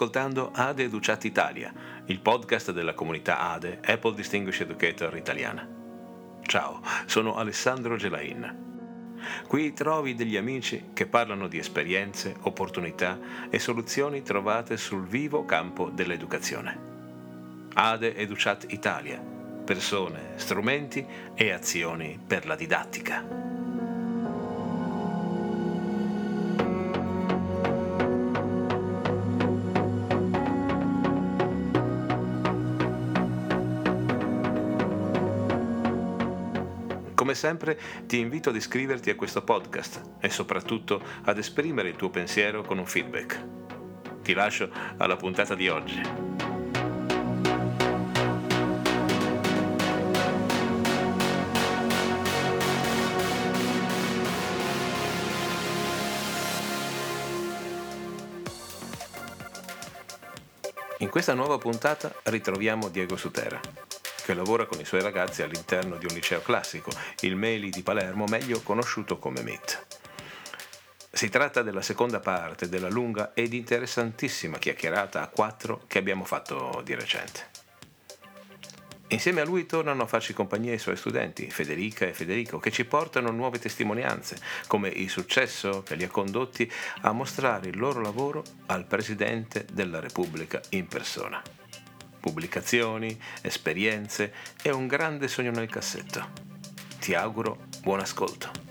Ascoltando ADE Educat Italia, il podcast della comunità ADE Apple Distinguished Educator italiana. Ciao, sono Alessandro Gelain. Qui trovi degli amici che parlano di esperienze, opportunità e soluzioni trovate sul vivo campo dell'educazione. ADE Educat Italia, persone, strumenti e azioni per la didattica. Come sempre ti invito ad iscriverti a questo podcast e soprattutto ad esprimere il tuo pensiero con un feedback. Ti lascio alla puntata di oggi. In questa nuova puntata ritroviamo Diego Sutera che lavora con i suoi ragazzi all'interno di un liceo classico, il Meli di Palermo, meglio conosciuto come MIT. Si tratta della seconda parte della lunga ed interessantissima chiacchierata a quattro che abbiamo fatto di recente. Insieme a lui tornano a farci compagnia i suoi studenti, Federica e Federico, che ci portano nuove testimonianze, come il successo che li ha condotti a mostrare il loro lavoro al Presidente della Repubblica in persona pubblicazioni, esperienze e un grande sogno nel cassetto. Ti auguro buon ascolto.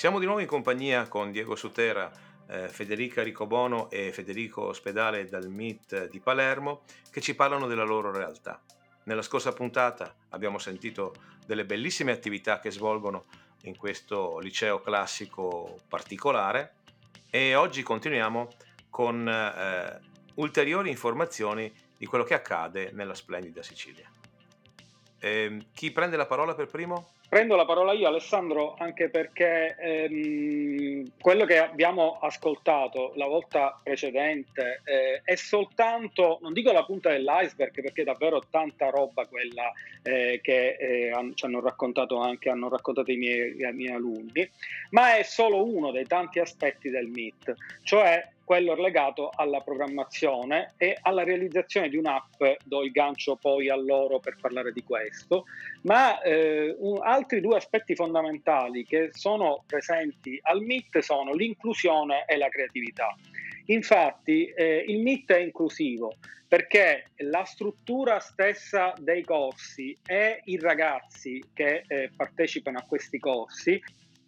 Siamo di nuovo in compagnia con Diego Sutera, eh, Federica Ricobono e Federico Ospedale dal MIT di Palermo che ci parlano della loro realtà. Nella scorsa puntata abbiamo sentito delle bellissime attività che svolgono in questo liceo classico particolare e oggi continuiamo con eh, ulteriori informazioni di quello che accade nella splendida Sicilia. Eh, chi prende la parola per primo? Prendo la parola io Alessandro anche perché ehm, quello che abbiamo ascoltato la volta precedente eh, è soltanto, non dico la punta dell'iceberg perché è davvero tanta roba quella eh, che eh, ci hanno raccontato anche hanno raccontato i miei, i miei alunni, ma è solo uno dei tanti aspetti del MIT, cioè quello legato alla programmazione e alla realizzazione di un'app, do il gancio poi a loro per parlare di questo, ma eh, un, altri due aspetti fondamentali che sono presenti al MIT sono l'inclusione e la creatività. Infatti eh, il MIT è inclusivo perché la struttura stessa dei corsi e i ragazzi che eh, partecipano a questi corsi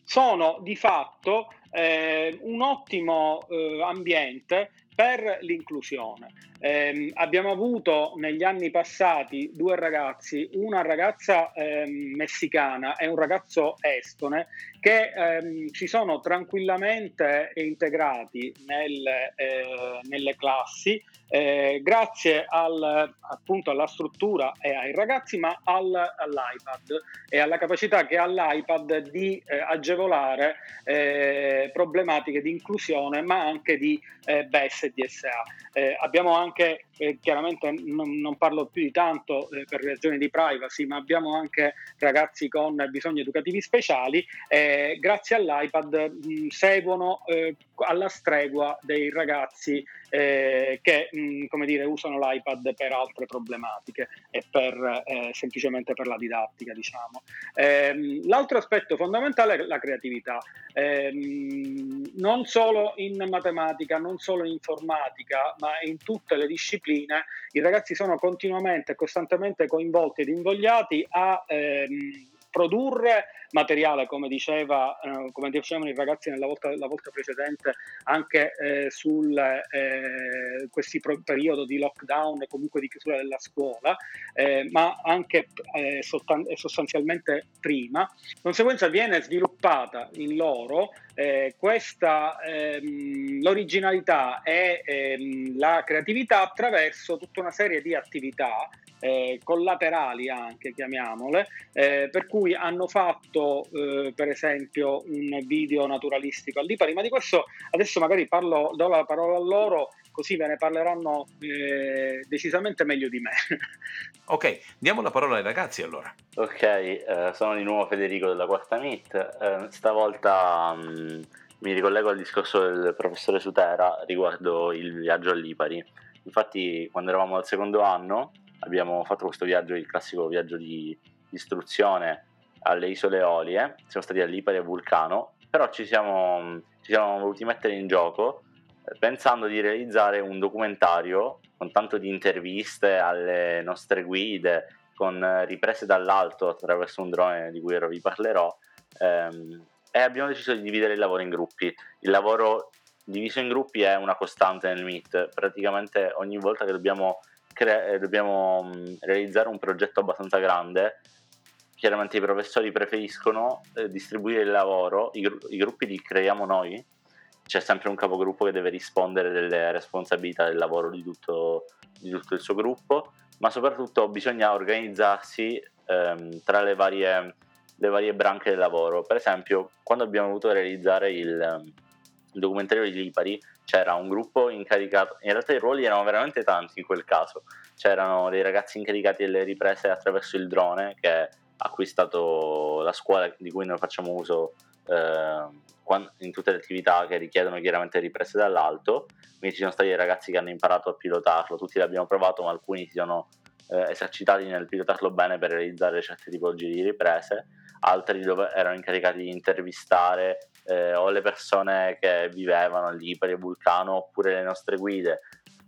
sono di fatto eh, un ottimo eh, ambiente per l'inclusione. Eh, abbiamo avuto negli anni passati due ragazzi, una ragazza eh, messicana e un ragazzo estone, che ehm, ci sono tranquillamente integrati nel, eh, nelle classi eh, grazie al, appunto alla struttura e ai ragazzi, ma al, all'iPad e alla capacità che ha l'iPad di eh, agevolare problematiche di inclusione, ma anche di eh, BES e DSA. Eh, abbiamo anche, eh, chiaramente non, non, parlo più di tanto eh, per ragioni di privacy, ma abbiamo anche ragazzi con bisogni educativi speciali, eh, grazie all'iPad mh, seguono eh, alla stregua dei ragazzi eh, che mh, come dire, usano l'iPad per altre problematiche e per, semplicemente per la didattica. Diciamo. Ehm, l'altro aspetto fondamentale è la creatività, ehm, non solo in matematica, non solo in informatica, ma in tutte le discipline, i ragazzi sono continuamente e costantemente coinvolti ed invogliati a ehm, produrre materiale, come, diceva, eh, come dicevano i ragazzi nella volta, la volta precedente, anche eh, sul eh, questo periodo di lockdown e comunque di chiusura della scuola, eh, ma anche eh, sostanzialmente prima. Di conseguenza viene sviluppata in loro eh, questa ehm, l'originalità e ehm, la creatività attraverso tutta una serie di attività eh, collaterali anche, chiamiamole, eh, per cui hanno fatto eh, per esempio un video naturalistico al Lipari, ma di questo adesso magari parlo, do la parola a loro così ve ne parleranno eh, decisamente meglio di me. ok, diamo la parola ai ragazzi allora. Ok, eh, sono di nuovo Federico della Quarta Meet, eh, stavolta mm, mi ricollego al discorso del professore Sutera riguardo il viaggio a Lipari. Infatti quando eravamo al secondo anno abbiamo fatto questo viaggio, il classico viaggio di istruzione alle isole Eolie, siamo stati a Lipari e Vulcano, però ci siamo, ci siamo voluti mettere in gioco pensando di realizzare un documentario con tanto di interviste alle nostre guide, con riprese dall'alto attraverso un drone di cui ora vi parlerò, ehm, e abbiamo deciso di dividere il lavoro in gruppi. Il lavoro diviso in gruppi è una costante nel Meet, praticamente ogni volta che dobbiamo, cre- eh, dobbiamo mh, realizzare un progetto abbastanza grande, chiaramente i professori preferiscono eh, distribuire il lavoro, i, gru- i gruppi li creiamo noi, c'è sempre un capogruppo che deve rispondere delle responsabilità del lavoro di tutto, di tutto il suo gruppo, ma soprattutto bisogna organizzarsi ehm, tra le varie, le varie, branche del lavoro. Per esempio, quando abbiamo voluto realizzare il, il documentario di Lipari, c'era un gruppo incaricato, in realtà i ruoli erano veramente tanti in quel caso, c'erano dei ragazzi incaricati delle riprese attraverso il drone che ha acquistato la scuola di cui noi facciamo uso eh, in tutte le attività che richiedono chiaramente riprese dall'alto, quindi ci sono stati dei ragazzi che hanno imparato a pilotarlo, tutti l'abbiamo provato, ma alcuni si sono eh, esercitati nel pilotarlo bene per realizzare certe tipologie di riprese, altri erano incaricati di intervistare eh, o le persone che vivevano lì per il vulcano oppure le nostre guide,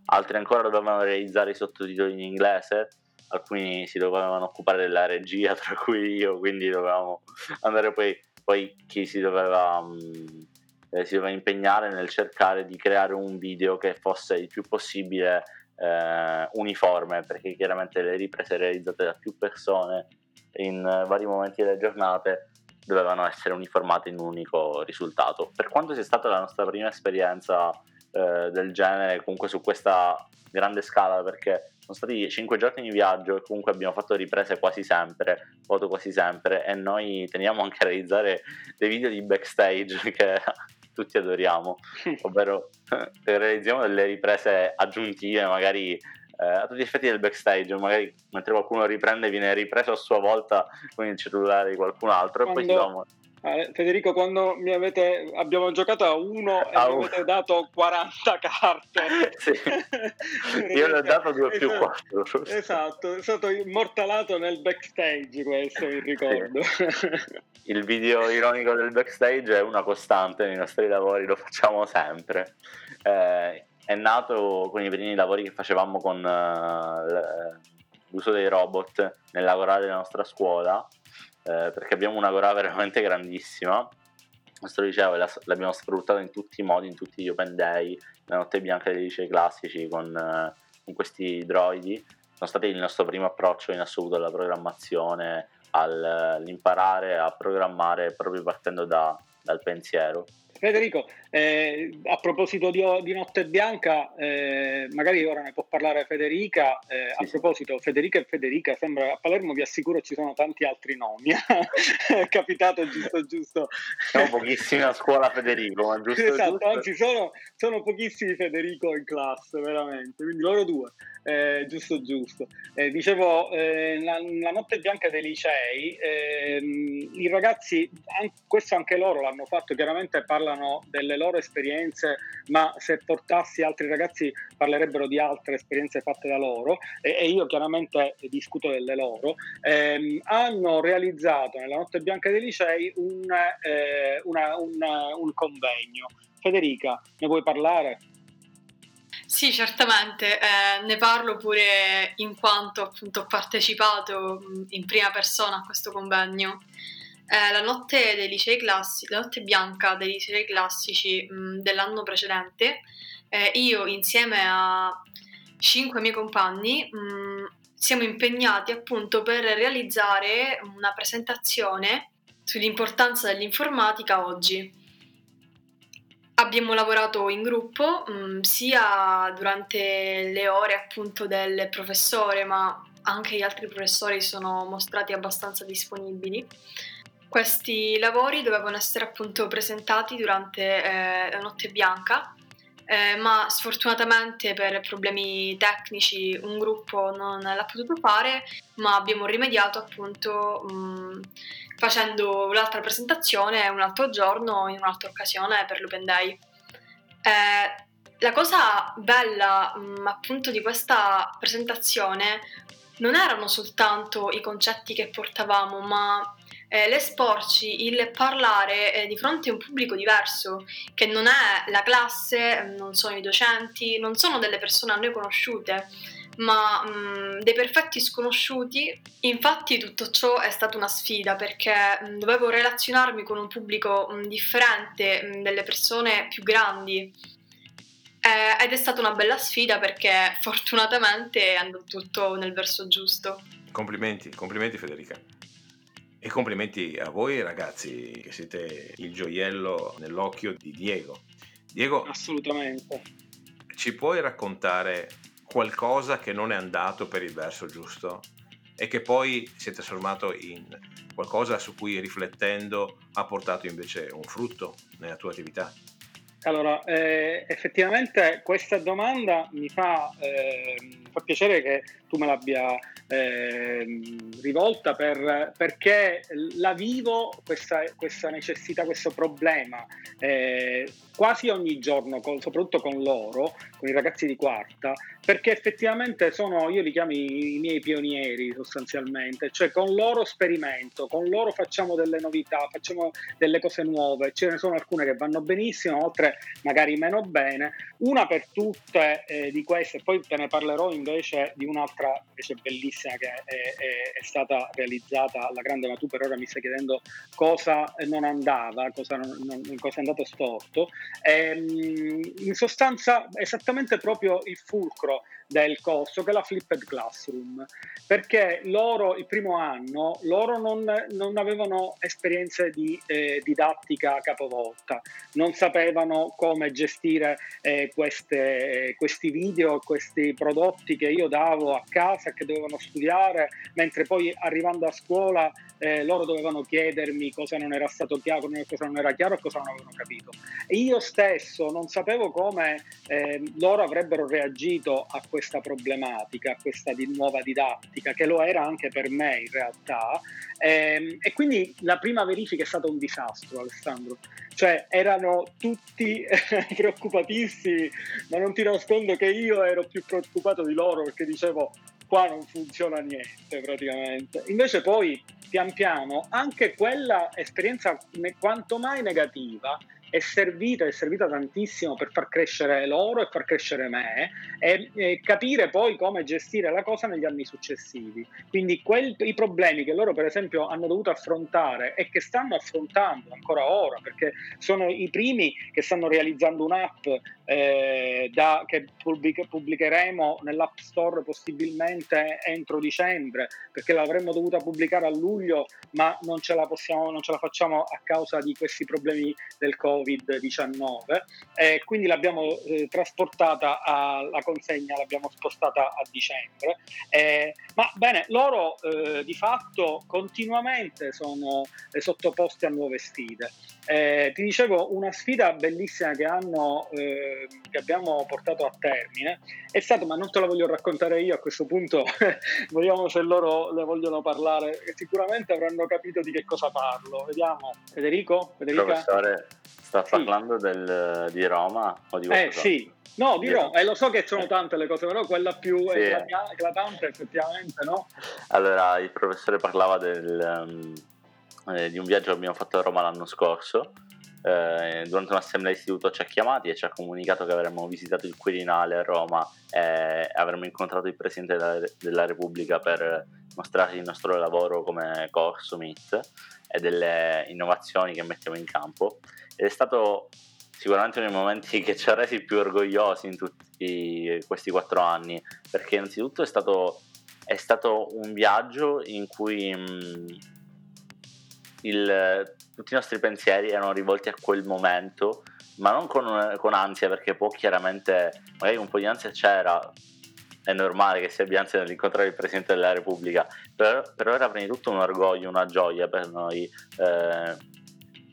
altri ancora dovevano realizzare i sottotitoli in inglese, alcuni si dovevano occupare della regia, tra cui io, quindi dovevamo andare poi poi chi si doveva, mh, mm, eh, si doveva impegnare nel cercare di creare un video che fosse il più possibile eh, uniforme, perché chiaramente le riprese realizzate da più persone in uh, vari momenti delle giornate dovevano essere uniformate in un unico risultato. Per quanto sia stata la nostra prima esperienza eh, del genere, comunque su questa grande scala, perché sono stati 5 giorni di viaggio e comunque abbiamo fatto riprese quasi sempre, foto quasi sempre e noi teniamo anche a realizzare dei video di backstage che tutti adoriamo, ovvero realizziamo delle riprese aggiuntive magari eh, a tutti gli effetti del backstage, magari mentre qualcuno riprende viene ripreso a sua volta con il cellulare di qualcun altro Quando... e poi si va Federico, quando mi avete, abbiamo giocato a uno e a mi avete dato 40 carte. sì. Io ne ho dato due più quattro. Esatto, è stato immortalato nel backstage questo, mi ricordo. Sì. Il video ironico del backstage è una costante nei nostri lavori, lo facciamo sempre. Eh, è nato con i primi lavori che facevamo con uh, l'uso dei robot nella corale della nostra scuola eh, perché abbiamo una Gora veramente grandissima. Il nostro liceo l'abbiamo sfruttato in tutti i modi, in tutti gli open day, la notte bianca dei licei classici con, eh, con questi droidi. Sono stati il nostro primo approccio in assoluto alla programmazione, all'imparare a programmare proprio partendo da, dal pensiero. Federico, eh, a proposito di, di Notte Bianca, eh, magari ora ne può parlare Federica. Eh, sì, a proposito, Federica e Federica, sembra a Palermo vi assicuro ci sono tanti altri nomi. È capitato giusto giusto. Siamo pochissimi a scuola Federico, ma giusto. Esatto, giusto. anzi sono, sono pochissimi Federico in classe, veramente. Quindi loro due. Eh, giusto giusto. Eh, dicevo, eh, la, la, notte bianca dei licei, ehm, i ragazzi, an- questo anche loro l'hanno fatto, chiaramente parlano delle loro esperienze, ma se portassi altri ragazzi parlerebbero di altre esperienze fatte da loro e, e io chiaramente discuto delle loro. Ehm, hanno realizzato nella notte bianca dei licei un, eh, una, un, un convegno. Federica, ne vuoi parlare? Sì, certamente, eh, ne parlo pure in quanto appunto ho partecipato in prima persona a questo convegno. Eh, la, notte dei licei classi- la notte bianca dei licei classici mh, dell'anno precedente, eh, io insieme a cinque miei compagni mh, siamo impegnati appunto per realizzare una presentazione sull'importanza dell'informatica oggi Abbiamo lavorato in gruppo mh, mm, sia durante le ore appunto del professore, ma anche gli altri professori sono mostrati abbastanza disponibili. Questi lavori dovevano essere appunto presentati durante eh, la notte bianca, eh, ma sfortunatamente per problemi tecnici un gruppo non l'ha potuto fare, ma abbiamo rimediato appunto mh, mm, facendo un'altra presentazione un altro giorno in un'altra occasione per l'Open Day. Eh, la cosa bella mh, mm, appunto di questa presentazione non erano soltanto i concetti che portavamo, ma eh, l'esporci, il parlare eh, di fronte a un pubblico diverso, che non è la classe, non sono i docenti, non sono delle persone a noi conosciute, ma mh, mm, dei perfetti sconosciuti. Infatti tutto ciò è stata una sfida perché mh, mm, dovevo relazionarmi con un pubblico mh, mm, differente, delle persone più grandi. Eh, ed è stata una bella sfida perché fortunatamente è andato tutto nel verso giusto. Complimenti, complimenti Federica. E complimenti a voi ragazzi che siete il gioiello nell'occhio di Diego. Diego, assolutamente. Ci puoi raccontare qualcosa che non è andato per il verso giusto e che poi si è trasformato in qualcosa su cui riflettendo ha portato invece un frutto nella tua attività? Allora, eh, effettivamente questa domanda mi fa, eh, fa, piacere che tu me l'abbia eh, rivolta per, perché la vivo questa, questa, necessità, questo problema eh, quasi ogni giorno, con, soprattutto con loro, con i ragazzi di quarta, perché effettivamente sono, io li chiamo i, i, miei pionieri sostanzialmente, cioè con loro sperimento, con loro facciamo delle novità, facciamo delle cose nuove, ce ne sono alcune che vanno benissimo, altre magari meno bene, una per tutte eh, di queste, poi te ne parlerò invece di un'altra invece bellissima che è, è, è, stata realizzata alla grande, ma tu per ora mi stai chiedendo cosa non andava, cosa, non, non, cosa è andato storto. E, ehm, in sostanza esattamente proprio il fulcro del corso che è la Flipped Classroom, perché loro il primo anno loro non, non avevano esperienze di eh, didattica capovolta, non sapevano come gestire eh, queste, questi video, questi prodotti che io davo a casa che dovevano studiare, mentre poi arrivando a scuola eh, loro dovevano chiedermi cosa non era stato chiaro, cosa non era chiaro e cosa non avevano capito. E io stesso non sapevo come eh, loro avrebbero reagito a questa problematica, a questa di nuova didattica, che lo era anche per me in realtà. Eh, e quindi la prima verifica è stata un disastro, Alessandro. Cioè erano tutti preoccupatissimi, ma non ti nascondo che io ero più preoccupato di loro perché dicevo qua non funziona niente praticamente. Invece poi pian piano anche quella esperienza quanto mai negativa è servita, è servita tantissimo per far crescere loro e far crescere me e, e capire poi come gestire la cosa negli anni successivi. Quindi quel, i problemi che loro per esempio hanno dovuto affrontare e che stanno affrontando ancora ora, perché sono i primi che stanno realizzando un'app eh, da, che pubblic- pubblicheremo nell'App Store possibilmente entro dicembre, perché l'avremmo dovuta pubblicare a luglio, ma non ce la, possiamo, non ce la facciamo a causa di questi problemi del Covid-19. E quindi l'abbiamo eh, trasportata alla consegna, l'abbiamo spostata a dicembre. Eh, ma bene, loro eh, di fatto continuamente sono eh, sottoposti a nuove sfide. Eh, ti dicevo, una sfida bellissima che, hanno, eh, che, abbiamo portato a termine è stata, ma non te la voglio raccontare io a questo punto, vediamo se loro le vogliono parlare, sicuramente avranno capito di che cosa parlo. Vediamo, Federico? Federica? Professore, sta parlando sì. del, di Roma o di Eh sì, no, di Roma, e eh, lo so che sono tante le cose, però quella più sì. eclatante effettivamente, no? Allora, il professore parlava del... Um, eh, di un viaggio che abbiamo fatto a Roma l'anno scorso. Eh, durante un'assemblea istituto ci ha chiamati e ci ha comunicato che avremmo visitato il Quirinale a Roma e avremmo incontrato il Presidente della, della Repubblica per mostrare il nostro lavoro come corso MIT e delle innovazioni che mettiamo in campo. Ed è stato sicuramente uno dei momenti che ci ha resi più orgogliosi in tutti questi quattro anni, perché innanzitutto è stato, è stato un viaggio in cui mh, il, tutti i nostri pensieri erano rivolti a quel momento ma non con, con, ansia, perché può chiaramente, magari un po' di ansia c'era, è normale che si abbia ansia nell'incontrare il Presidente della Repubblica, però, però era prima di tutto un orgoglio, una gioia per noi. Eh,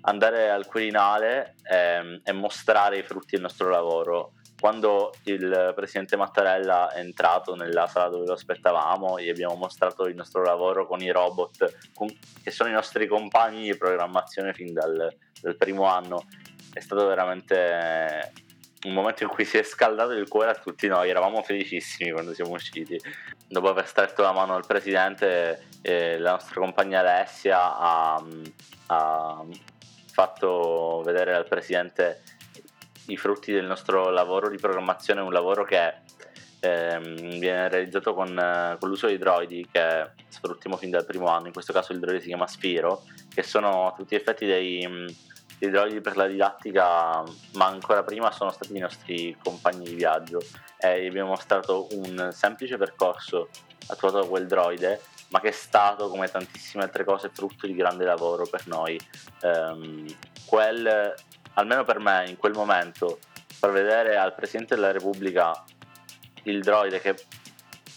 andare al Quirinale e, e mostrare i frutti del nostro lavoro quando il presidente Mattarella è entrato nella sala dove lo aspettavamo gli abbiamo mostrato il nostro lavoro con i robot con, che sono i nostri compagni di programmazione fin dal, dal, primo anno. È stato veramente un momento in cui si è scaldato il cuore a tutti noi eravamo felicissimi quando siamo usciti. Dopo aver stretto la mano al presidente eh, la nostra compagna Alessia ha, ha fatto vedere al presidente i frutti del nostro lavoro di programmazione, un lavoro che ehm, viene realizzato con, con, l'uso di droidi che sfruttiamo fin dal primo anno, in questo caso il droide si chiama Sfiro, che sono a tutti gli effetti dei, dei droidi per la didattica, ma ancora prima sono stati i nostri compagni di viaggio e gli abbiamo mostrato un semplice percorso attuato da quel droide ma che è stato, come tantissime altre cose, frutto di grande lavoro per noi. Um, quel, almeno per me, in quel momento, far vedere al Presidente della Repubblica il droide che,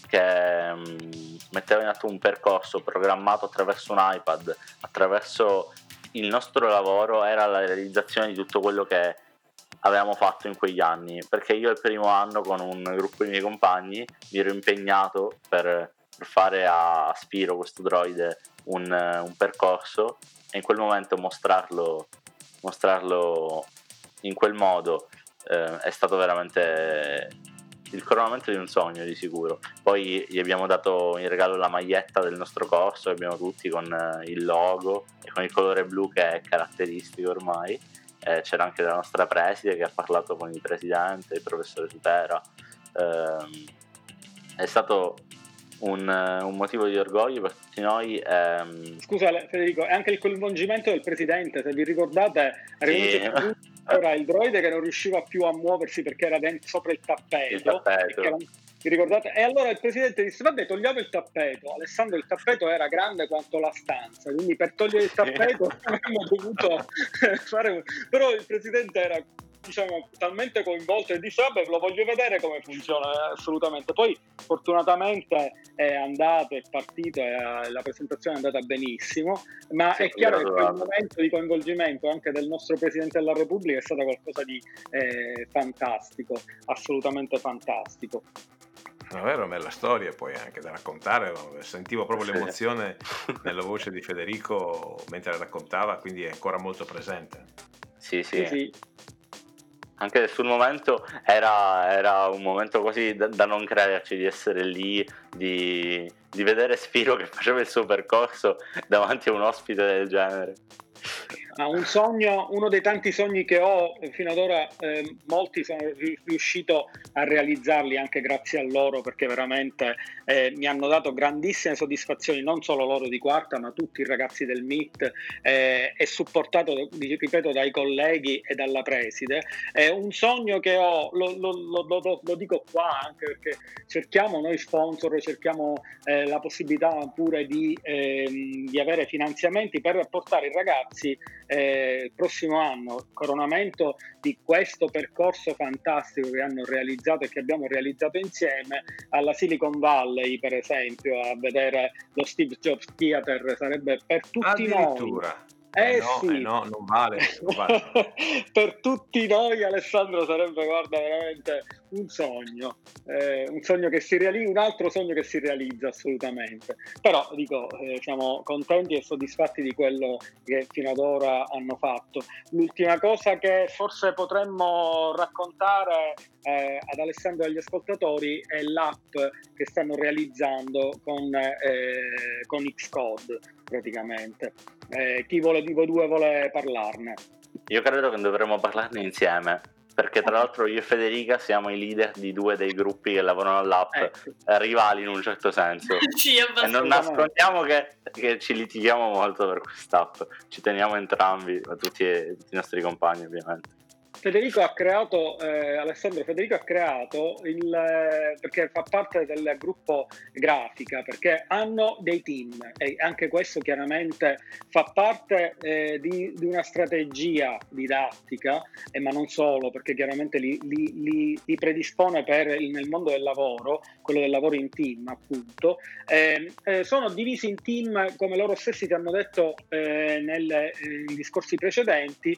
che um, metteva in atto un percorso programmato attraverso un iPad, attraverso il nostro lavoro, era la realizzazione di tutto quello che avevamo fatto in quegli anni, perché io il primo anno con un gruppo di miei compagni mi ero impegnato per per fare a Spiro, questo droide, un, un percorso e in quel momento mostrarlo, mostrarlo in quel modo eh, è stato veramente il coronamento di un sogno di sicuro. Poi gli abbiamo dato in regalo la maglietta del nostro corso, abbiamo tutti con eh, il logo e con il colore blu che è caratteristico ormai. Eh, c'era anche la nostra preside che ha parlato con il presidente, il professore Supera. Eh, è stato un, un, motivo di orgoglio per tutti noi. Ehm... Scusa Federico, è anche il coinvolgimento del presidente, se vi ricordate, sì. era il droide che non riusciva più a muoversi perché era dentro, sopra il tappeto. Il tappeto. Era, vi ricordate? E allora il presidente disse: Vabbè, togliamo il tappeto. Alessandro, il tappeto era grande quanto la stanza, quindi per togliere il tappeto avremmo dovuto fare. Però il presidente era diciamo, talmente coinvolto e dice vabbè lo voglio vedere come funziona eh, assolutamente poi fortunatamente è andato è partito e eh, la presentazione è andata benissimo ma sì, è chiaro che quel momento di coinvolgimento anche del nostro Presidente della Repubblica è stato qualcosa di eh, fantastico assolutamente fantastico Davvero bella storia poi anche da raccontare, sentivo proprio sì. l'emozione nella voce di Federico mentre raccontava, quindi è ancora molto presente. Sì, sì. sì anche sul momento era, era un momento così da, da, non crederci di essere lì, di, di vedere Spiro che faceva il suo percorso davanti a un ospite del genere. Ah, un sogno, uno dei tanti sogni che ho, fino ad ora eh, molti sono riuscito a realizzarli anche grazie a loro perché veramente eh, mi hanno dato grandissime soddisfazioni, non solo loro di quarta ma tutti i ragazzi del MIT eh, e supportato, ripeto, dai colleghi e dalla preside. È un sogno che ho, lo, lo, lo, lo dico qua anche perché cerchiamo noi sponsor, cerchiamo eh, la possibilità pure di, ehm, di avere finanziamenti per portare i ragazzi eh, il prossimo anno, coronamento di questo percorso fantastico che hanno realizzato e che abbiamo realizzato insieme alla Silicon Valley, per esempio, a vedere lo Steve Jobs Theater sarebbe per tutti noi eh, eh no, sì. eh no, non vale. Non vale. per tutti noi Alessandro sarebbe, guarda, veramente un sogno, eh, un sogno che si realizza, un altro sogno che si realizza assolutamente. Però dico, eh, siamo contenti e soddisfatti di quello che fino ad ora hanno fatto. L'ultima cosa che forse potremmo raccontare eh, ad Alessandro e agli ascoltatori è l'app che stanno realizzando con, eh, con Xcode praticamente. Eh, chi vuole di voi due vuole parlarne? Io credo che dovremmo parlarne insieme. Perché tra l'altro io e Federica siamo i leader di due dei gruppi che lavorano all'app, ecco. rivali in un certo senso. sì, e non nascondiamo che, che, ci litighiamo molto per quest'app, ci teniamo entrambi, tutti, tutti i nostri compagni ovviamente. Federico ha creato, eh, Alessandro Federico ha creato il, eh, perché fa parte del gruppo grafica, perché hanno dei team e anche questo chiaramente fa parte eh, di, di, una strategia didattica, eh, ma non solo, perché chiaramente li, li, li, li predispone per il, nel mondo del lavoro, quello del lavoro in team appunto. Ehm, eh, sono divisi in team, come loro stessi ti hanno detto eh, nei discorsi precedenti,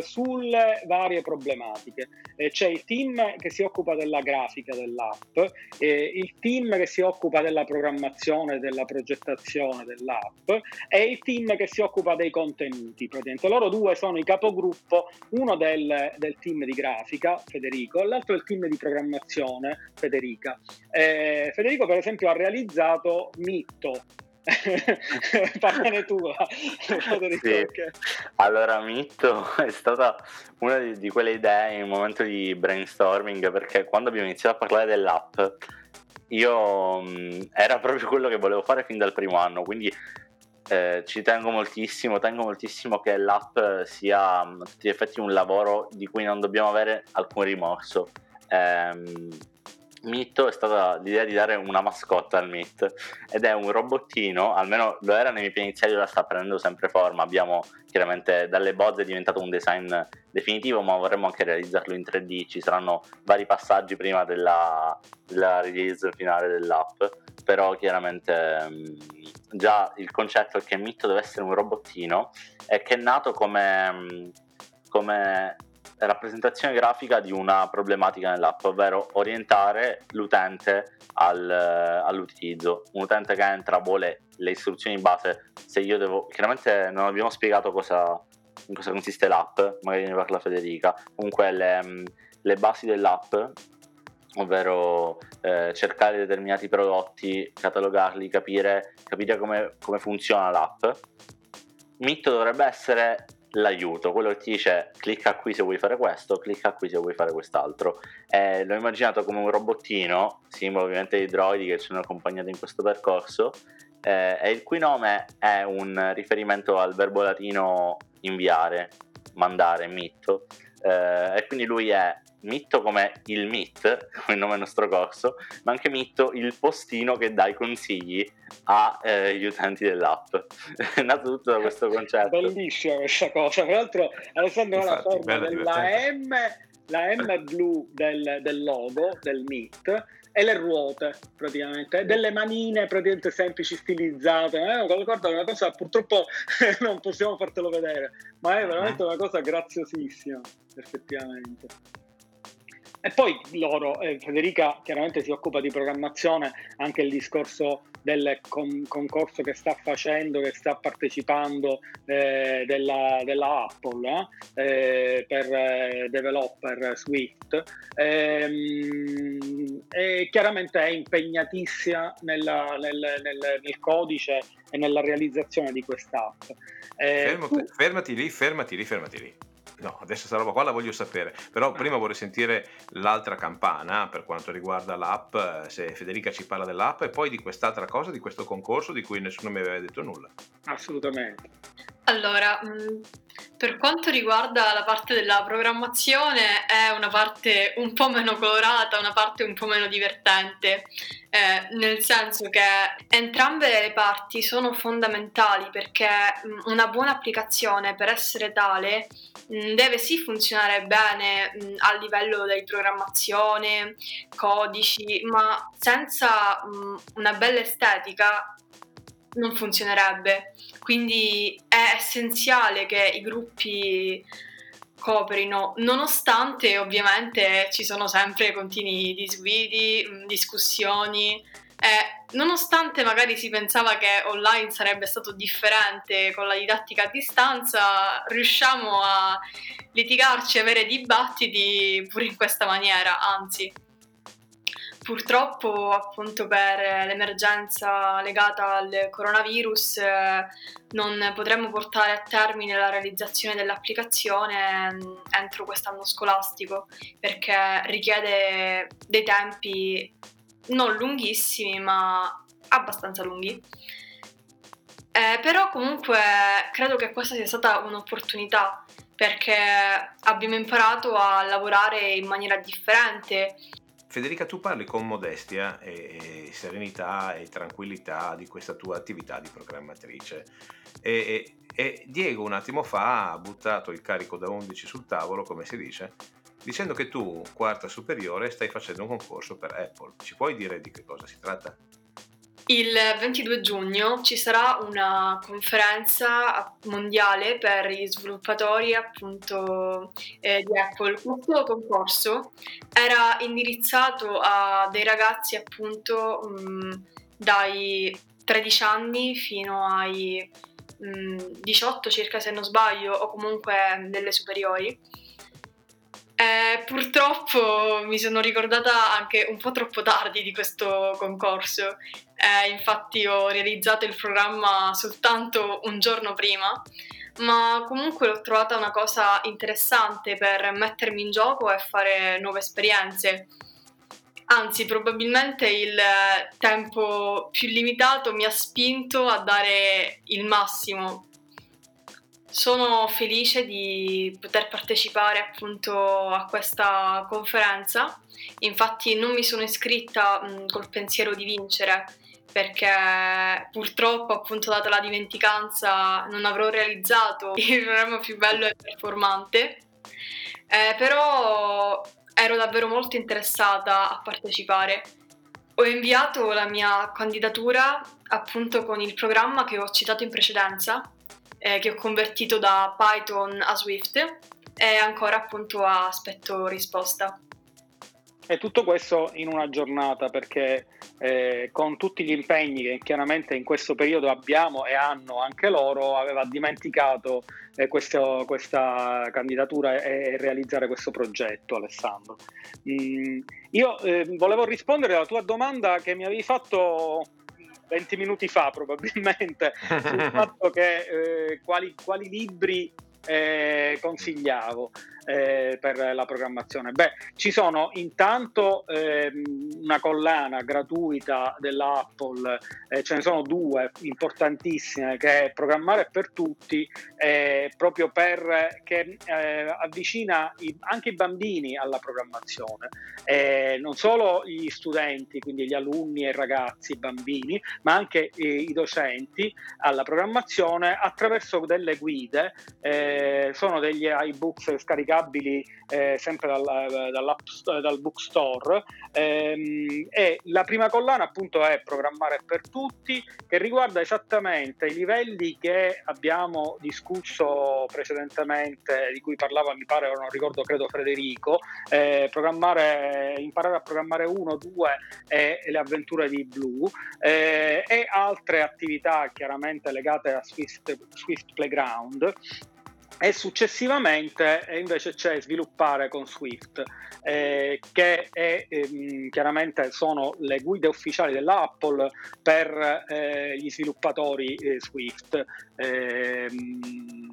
sulle varie problematiche. Eh, c'è il team che si occupa della grafica dell'app, eh, il team che si occupa della programmazione, della progettazione dell'app e il team che si occupa dei contenuti. Praticamente. Loro due sono i capogruppo, uno del, del team di grafica, Federico, e l'altro del team di programmazione, Federica. Eh, Federico, per esempio, ha realizzato Mitto, Parlane tu, Federico. Sì. Allora, Mitto è stata una di, di, quelle idee in un momento di brainstorming perché quando abbiamo iniziato a parlare dell'app, io mh, era proprio quello che volevo fare fin dal primo anno, quindi eh, ci tengo moltissimo, tengo moltissimo che l'app sia a tutti gli effetti un lavoro di cui non dobbiamo avere alcun rimorso. Eh, Mitto è stata l'idea di dare una mascotta al Meet ed è un robottino, almeno lo era nei miei iniziali, ora sta prendendo sempre forma. Abbiamo chiaramente dalle bozze è diventato un design definitivo, ma vorremmo anche realizzarlo in 3D. Ci saranno vari passaggi prima della, della release finale dell'app, però chiaramente mh, già il concetto è che Mitto deve essere un robottino e che è nato come, mh, come rappresentazione grafica di una problematica nell'app, ovvero orientare l'utente al, all'utilizzo. Un utente che entra vuole le istruzioni in base, se io devo... Chiaramente non abbiamo spiegato cosa, in cosa consiste l'app, magari ne parla Federica, comunque le, le basi dell'app ovvero eh, cercare determinati prodotti, catalogarli, capire, capire come, come funziona l'app. Mitto dovrebbe essere l'aiuto, quello che ti dice clicca qui se vuoi fare questo, clicca qui se vuoi fare quest'altro. Eh, l'ho immaginato come un robottino, simbolo ovviamente di droidi che ci hanno accompagnato in questo percorso, eh, e il cui nome è un riferimento al verbo latino inviare, mandare, mitto, eh, e quindi lui è Mitto come il Meet, come il nome del nostro corso, ma anche Mitto il postino che dà i consigli agli eh, utenti dell'app. È nato tutto da questo concetto. Bellissima questa cosa. Tra l'altro Alessandro ha la forma della M, la M blu del, del logo del Meet e le ruote praticamente, delle manine praticamente semplici, stilizzate. Eh? Guarda, una cosa purtroppo non possiamo fartelo vedere, ma è veramente una cosa graziosissima, effettivamente. E poi loro, eh, Federica chiaramente si occupa di programmazione, anche il discorso del con- concorso che sta facendo, che sta partecipando eh, della, della, Apple eh, per eh, developer Swift. Ehm, e chiaramente è impegnatissima nella, nel, nel, nel, codice e nella realizzazione di quest'app. Eh, fermati, tu... fermati lì, fermati lì, fermati lì. No, adesso questa roba qua la voglio sapere, però ah. prima vorrei sentire l'altra campana per quanto riguarda l'app, se Federica ci parla dell'app e poi di quest'altra cosa, di questo concorso di cui nessuno mi aveva detto nulla. Assolutamente. Allora, mm, per quanto riguarda la parte della programmazione è una parte un po' meno colorata, una parte un po' meno divertente, eh, nel senso che entrambe le parti sono fondamentali perché mm, una buona applicazione per essere tale deve sì funzionare bene a livello di programmazione, codici, ma senza una bella estetica non funzionerebbe. Quindi è essenziale che i gruppi cooperino, nonostante ovviamente ci sono sempre continui disguidi, mm, discussioni. Eh, nonostante magari si pensava che online sarebbe stato differente con la didattica a distanza, riusciamo a litigarci e avere dibattiti pure in questa maniera, anzi. Purtroppo, appunto, per l'emergenza legata al coronavirus, eh, non potremmo portare a termine la realizzazione dell'applicazione mm, entro quest'anno scolastico, perché richiede dei tempi non lunghissimi, ma abbastanza lunghi. Eh, però comunque credo che questa sia stata un'opportunità perché abbiamo imparato a lavorare in maniera differente. Federica, tu parli con modestia e, serenità e tranquillità di questa tua attività di programmatrice. E, e, e Diego un attimo fa ha buttato il carico da 11 sul tavolo, come si dice, dicendo che tu, quarta superiore, stai facendo un concorso per Apple. Ci puoi dire di che cosa si tratta? Il 22 giugno ci sarà una conferenza mondiale per gli sviluppatori appunto eh, di Apple. Questo concorso era indirizzato a dei ragazzi appunto mh, dai 13 anni fino ai mh, 18 circa se non sbaglio o comunque delle superiori eh, purtroppo mi sono ricordata anche un po' troppo tardi di questo concorso, eh, infatti ho realizzato il programma soltanto un giorno prima, ma comunque l'ho trovata una cosa interessante per mettermi in gioco e fare nuove esperienze. Anzi, probabilmente il tempo più limitato mi ha spinto a dare il massimo sono felice di poter partecipare appunto a questa conferenza, infatti non mi sono iscritta mh, col pensiero di vincere perché purtroppo appunto data la dimenticanza non avrò realizzato il programma più bello e performante, eh, però ero davvero molto interessata a partecipare. Ho inviato la mia candidatura appunto con il programma che ho citato in precedenza eh, che ho convertito da Python a Swift e ancora appunto aspetto risposta. E tutto questo in una giornata perché eh, con tutti gli impegni che chiaramente in questo periodo abbiamo e hanno anche loro, aveva dimenticato eh, questo, questa candidatura e, e, realizzare questo progetto, Alessandro. Mm, io eh, volevo rispondere alla tua domanda che mi avevi fatto 20 minuti fa probabilmente sul fatto che eh, quali, quali libri eh, consigliavo eh, per la programmazione? Beh, ci sono intanto ehm, una collana gratuita dell'Apple, eh, ce ne sono due importantissime, che è Programmare per tutti, eh, proprio per che eh, avvicina i, anche i bambini alla programmazione, non solo gli studenti, quindi gli alunni e i ragazzi, i bambini, ma anche i docenti alla programmazione attraverso delle guide, eh, sono degli iBooks scaricati scaricabili eh, sempre dal, dal, bookstore ehm, e la prima collana appunto è Programmare per tutti che riguarda esattamente i livelli che abbiamo discusso precedentemente di cui parlava mi pare non ricordo credo Federico. Eh, imparare a programmare 1, 2 e le avventure di Blue. Eh, e altre attività chiaramente legate a Swift, Swift Playground e successivamente invece c'è sviluppare con Swift, eh, che è, ehm, chiaramente sono le guide ufficiali dell'Apple per eh, gli sviluppatori eh, Swift. Ehm,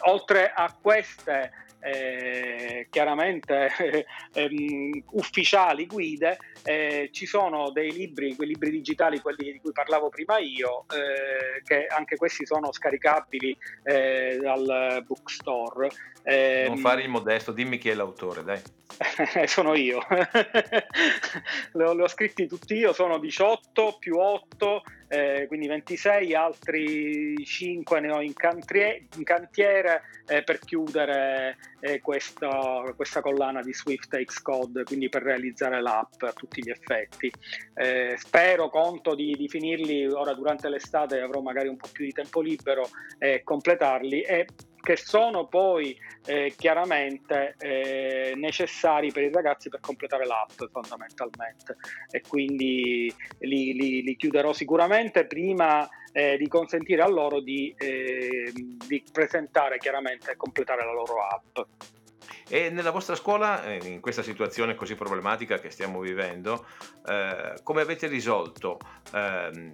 oltre a queste eh, chiaramente ehm, ufficiali guide, eh, ci sono dei libri, quei libri digitali, quelli di cui parlavo prima io, eh, che anche questi sono scaricabili eh, dal bookstore. non ehm, fare il modesto, dimmi chi è l'autore, dai. sono io, li ho scritti tutti io, sono 18 più 8 eh, quindi 26, altri 5 ne ho in, cantrie, in cantiere eh, per chiudere eh, questa, questa, collana di Swift Xcode, quindi per realizzare l'app a tutti gli effetti. Eh, spero, conto di, di, finirli ora durante l'estate, avrò magari un po' più di tempo libero e completarli e che sono poi eh, chiaramente eh, necessari per i ragazzi per completare l'app fondamentalmente e quindi li, li, li chiuderò sicuramente prima eh, di consentire a loro di, ehm, di presentare chiaramente e completare la loro app. E nella vostra scuola, eh, in questa situazione così problematica che stiamo vivendo, eh, come avete risolto ehm,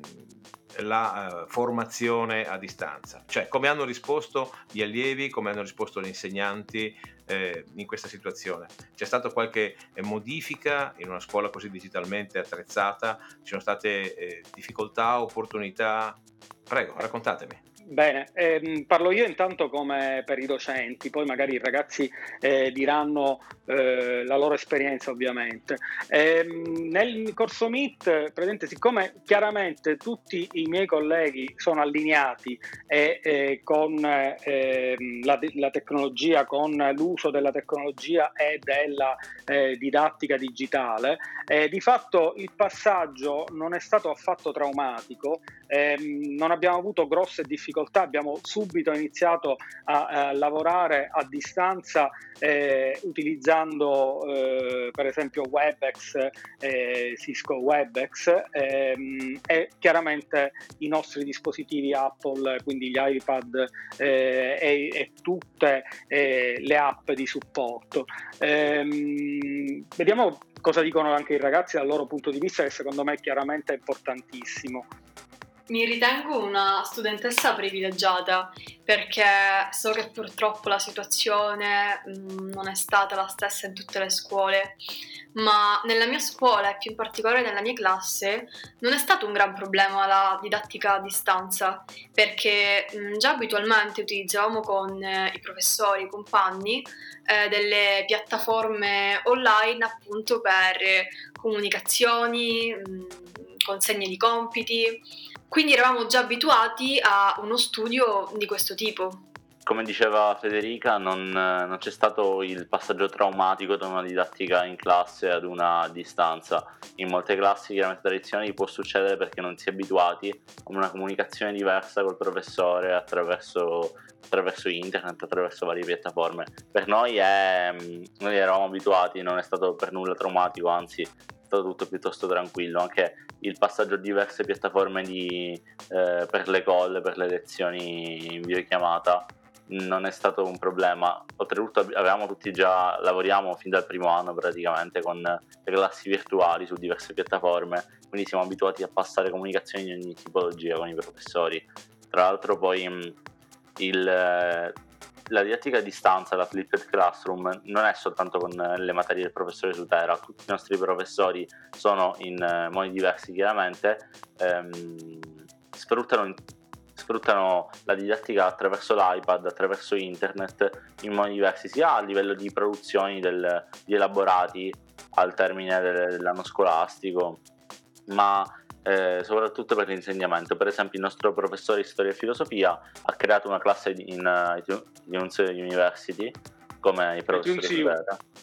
la uh, formazione a distanza, cioè come hanno risposto gli allievi, come hanno risposto gli insegnanti eh, in questa situazione. C'è stata qualche eh, modifica in una scuola così digitalmente attrezzata? Ci sono state eh, difficoltà, opportunità? Prego, raccontatemi. Bene, ehm, parlo io intanto come per i docenti, poi magari i ragazzi eh, diranno eh, la loro esperienza ovviamente. Ehm, nel corso Meet, presente, siccome chiaramente tutti i miei colleghi sono allineati e, eh, con ehm, la, la, tecnologia, con l'uso della tecnologia e della eh, didattica digitale, eh, di fatto il passaggio non è stato affatto traumatico, ehm, non abbiamo avuto grosse difficoltà difficoltà abbiamo subito iniziato a, a lavorare a distanza eh, utilizzando eh, per esempio WebEx, eh, Cisco WebEx ehm, e chiaramente i nostri dispositivi Apple, quindi gli iPad eh, e, e, tutte eh, le app di supporto. Ehm, vediamo cosa dicono anche i ragazzi dal loro punto di vista che secondo me è chiaramente importantissimo. Mi ritengo una studentessa privilegiata perché so che purtroppo la situazione mh, non è stata la stessa in tutte le scuole, ma nella mia scuola e più in particolare nella mia classe non è stato un gran problema la didattica a distanza perché mh, già abitualmente utilizzavamo con eh, i professori, i compagni eh, delle piattaforme online appunto per comunicazioni, mh, consegne di compiti quindi eravamo già abituati a uno studio di questo tipo. Come diceva Federica, non, non, c'è stato il passaggio traumatico da una didattica in classe ad una distanza. In molte classi chiaramente tradizionali può succedere perché non si è abituati a una comunicazione diversa col professore attraverso, attraverso internet, attraverso varie piattaforme. Per noi, è, noi eravamo abituati, non è stato per nulla traumatico, anzi stato tutto piuttosto tranquillo, anche il passaggio a diverse piattaforme di, eh, per le call, per le lezioni in videochiamata non è stato un problema. Oltretutto avevamo tutti già, lavoriamo fin dal primo anno praticamente con le classi virtuali su diverse piattaforme, quindi siamo abituati a passare comunicazioni di ogni tipologia con i professori. Tra l'altro poi il, la didattica a distanza, la flipped classroom, non è soltanto con le materie del professore Sutera, tutti i nostri professori sono in eh, modi diversi chiaramente, ehm, sfruttano, sfruttano, la didattica attraverso l'iPad, attraverso internet in modi diversi, sia a livello di produzioni del, di elaborati al termine dell'anno scolastico, ma eh, soprattutto per l'insegnamento. Per esempio, il nostro professore di storia e filosofia ha creato una classe in uh, iTunes University, come i professori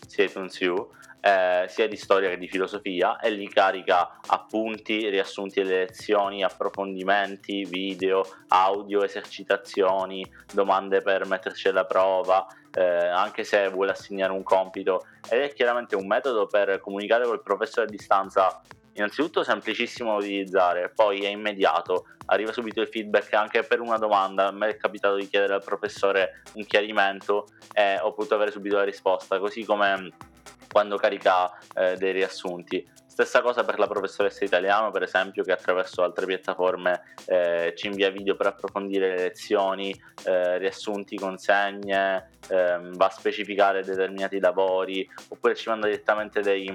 sia iTunes U, eh, sia di storia che di filosofia, e lì carica appunti, riassunti delle lezioni, approfondimenti, video, audio, esercitazioni, domande per metterci alla prova. Eh, anche se vuole assegnare un compito ed è chiaramente un metodo per comunicare col professore a distanza innanzitutto semplicissimo da utilizzare, poi è immediato, arriva subito il feedback anche per una domanda, a me è capitato di chiedere al professore un chiarimento e ho potuto avere subito la risposta, così come quando carica eh, dei riassunti. Stessa cosa per la professoressa italiano, per esempio, che attraverso altre piattaforme eh, ci invia video per approfondire le lezioni, eh, riassunti, consegne, ehm, va a specificare determinati lavori, oppure ci manda direttamente dei,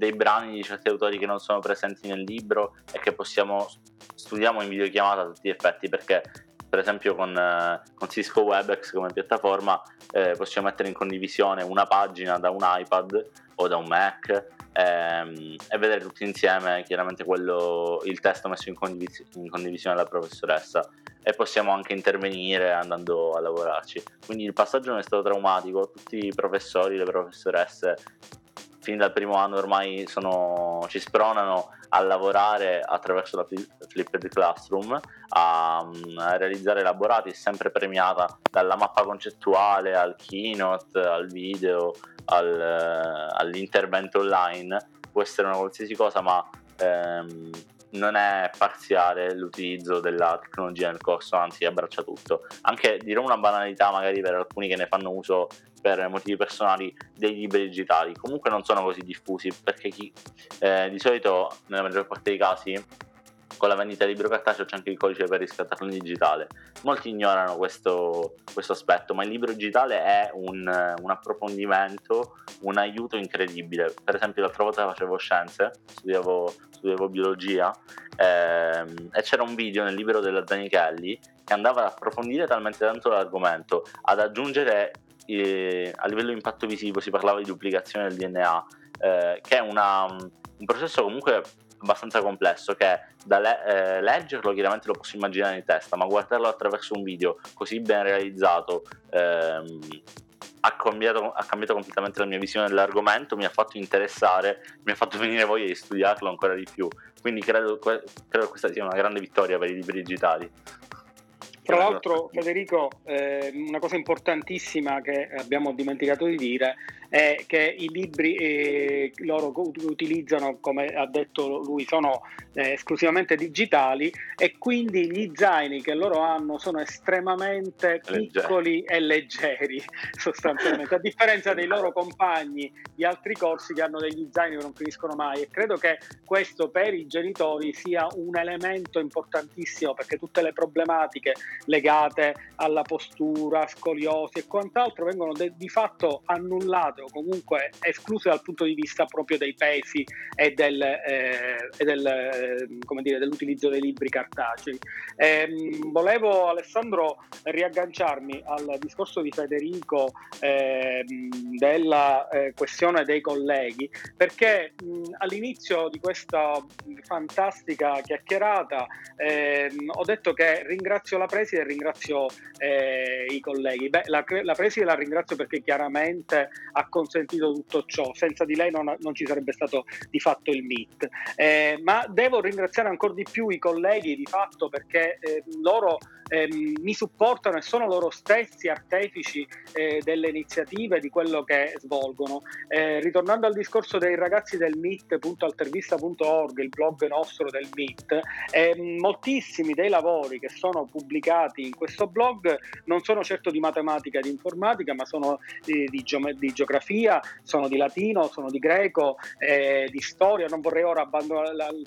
dei brani di certi autori che non sono presenti nel libro e che possiamo studiamo in videochiamata a tutti gli effetti perché per esempio con, eh, con Cisco WebEx come piattaforma eh, possiamo mettere in condivisione una pagina da un iPad o da un Mac ehm, e vedere tutti insieme chiaramente quello, il testo messo in, condivis- in condivisione dalla professoressa e possiamo anche intervenire andando a lavorarci. Quindi il passaggio non è stato traumatico, tutti i professori, le professoresse fin dal primo anno ormai sono, ci spronano a lavorare attraverso la Flipped Classroom, a, a realizzare elaborati, sempre premiata dalla mappa concettuale al keynote, al video, al, all'intervento online, può essere una qualsiasi cosa, ma ehm, non è parziale l'utilizzo della tecnologia nel corso, anzi abbraccia tutto. Anche dirò una banalità magari per alcuni che ne fanno uso per motivi personali dei libri digitali, comunque non sono così diffusi perché chi, eh, di solito nella maggior parte dei casi con la vendita di libro cartaceo c'è anche il codice per riscattarlo in digitale. Molti ignorano questo, questo aspetto, ma il libro digitale è un, un, approfondimento, un aiuto incredibile. Per esempio, l'altra volta facevo scienze, studiavo, studiavo biologia ehm, e c'era un video nel libro della Zanichelli che andava ad approfondire talmente tanto l'argomento, ad aggiungere eh, a livello impatto visivo si parlava di duplicazione del DNA, eh, che è una, un processo comunque abbastanza complesso che da le- eh, leggerlo chiaramente lo posso immaginare in testa, ma guardarlo attraverso un video così ben realizzato ehm, ha, cambiato, ha cambiato completamente la mia visione dell'argomento, mi ha fatto interessare, mi ha fatto venire voglia di studiarlo ancora di più. Quindi credo, credo che questa sia una grande vittoria per i libri digitali. Tra l'altro, Federico, eh, una cosa importantissima che abbiamo dimenticato di dire è che i libri eh, loro utilizzano, come ha detto lui, sono eh, esclusivamente digitali e quindi gli zaini che loro hanno sono estremamente piccoli e leggeri, sostanzialmente, a differenza dei loro compagni di altri corsi che hanno degli zaini che non finiscono mai. E credo che questo per i genitori sia un elemento importantissimo perché tutte le problematiche legate alla postura, scoliosi e quant'altro vengono de- di fatto annullate o comunque escluse dal punto di vista proprio dei pesi e, del, eh, e del, eh, dire, dell'utilizzo dei libri cartacei. Eh, volevo Alessandro riagganciarmi al discorso di Federico ehm, della eh, questione dei colleghi perché mh, all'inizio di questa fantastica chiacchierata ehm, ho detto che ringrazio la preside ringrazio eh, i colleghi. Beh, la, la preside la ringrazio perché chiaramente ha consentito tutto ciò, senza di lei non, non ci sarebbe stato di fatto il MIT. Eh, ma devo ringraziare ancora di più i colleghi di fatto perché eh, loro eh, mi supportano e sono loro stessi artefici eh, delle iniziative, di quello che svolgono. Eh, ritornando al discorso dei ragazzi del MIT.altervista.org, il blog nostro del MIT, ehm, moltissimi dei lavori che sono pubblicati in questo blog non sono certo di matematica e di informatica, ma sono di, di, geome- di geografia, sono di latino, sono di greco, eh, di storia. Non vorrei ora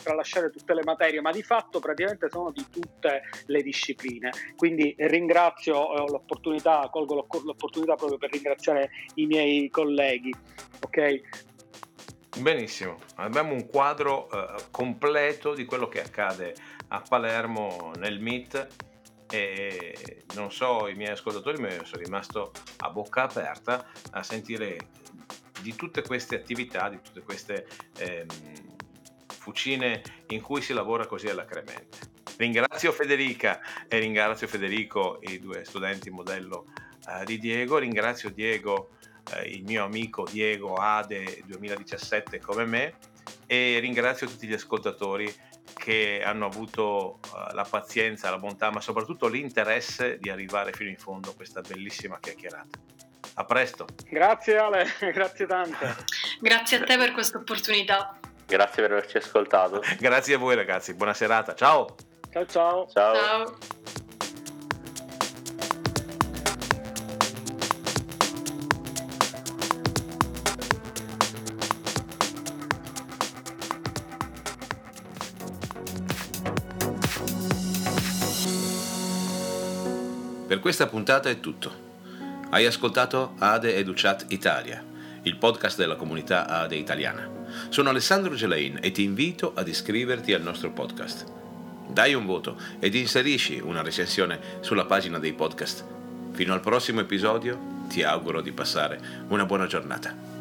tralasciare tutte le materie, ma di fatto praticamente sono di tutte le discipline. Quindi ringrazio eh, l'opportunità, colgo l'opportunità proprio per ringraziare i miei colleghi. Ok? Benissimo, abbiamo un quadro eh, completo di quello che accade a Palermo nel MIT e non so i miei ascoltatori, ma io sono rimasto a bocca aperta a sentire di tutte queste attività, di tutte queste ehm, fucine in cui si lavora così all'acremente. Ringrazio Federica e ringrazio Federico, i due studenti modello uh, di Diego. Ringrazio Diego, uh, il mio amico Diego Ade 2017 come me e ringrazio tutti gli ascoltatori che hanno avuto uh, la pazienza, la bontà, ma soprattutto l'interesse di arrivare fino in fondo a questa bellissima chiacchierata. A presto. Grazie Ale, grazie tante. grazie a te per questa opportunità. Grazie per averci ascoltato. grazie a voi ragazzi, buona serata, ciao. Ciao ciao. Ciao. ciao. Questa puntata è tutto. Hai ascoltato Ade Educat Italia, il podcast della comunità Ade italiana. Sono Alessandro Gelain e ti invito ad iscriverti al nostro podcast. Dai un voto ed inserisci una recensione sulla pagina dei podcast. Fino al prossimo episodio ti auguro di passare una buona giornata.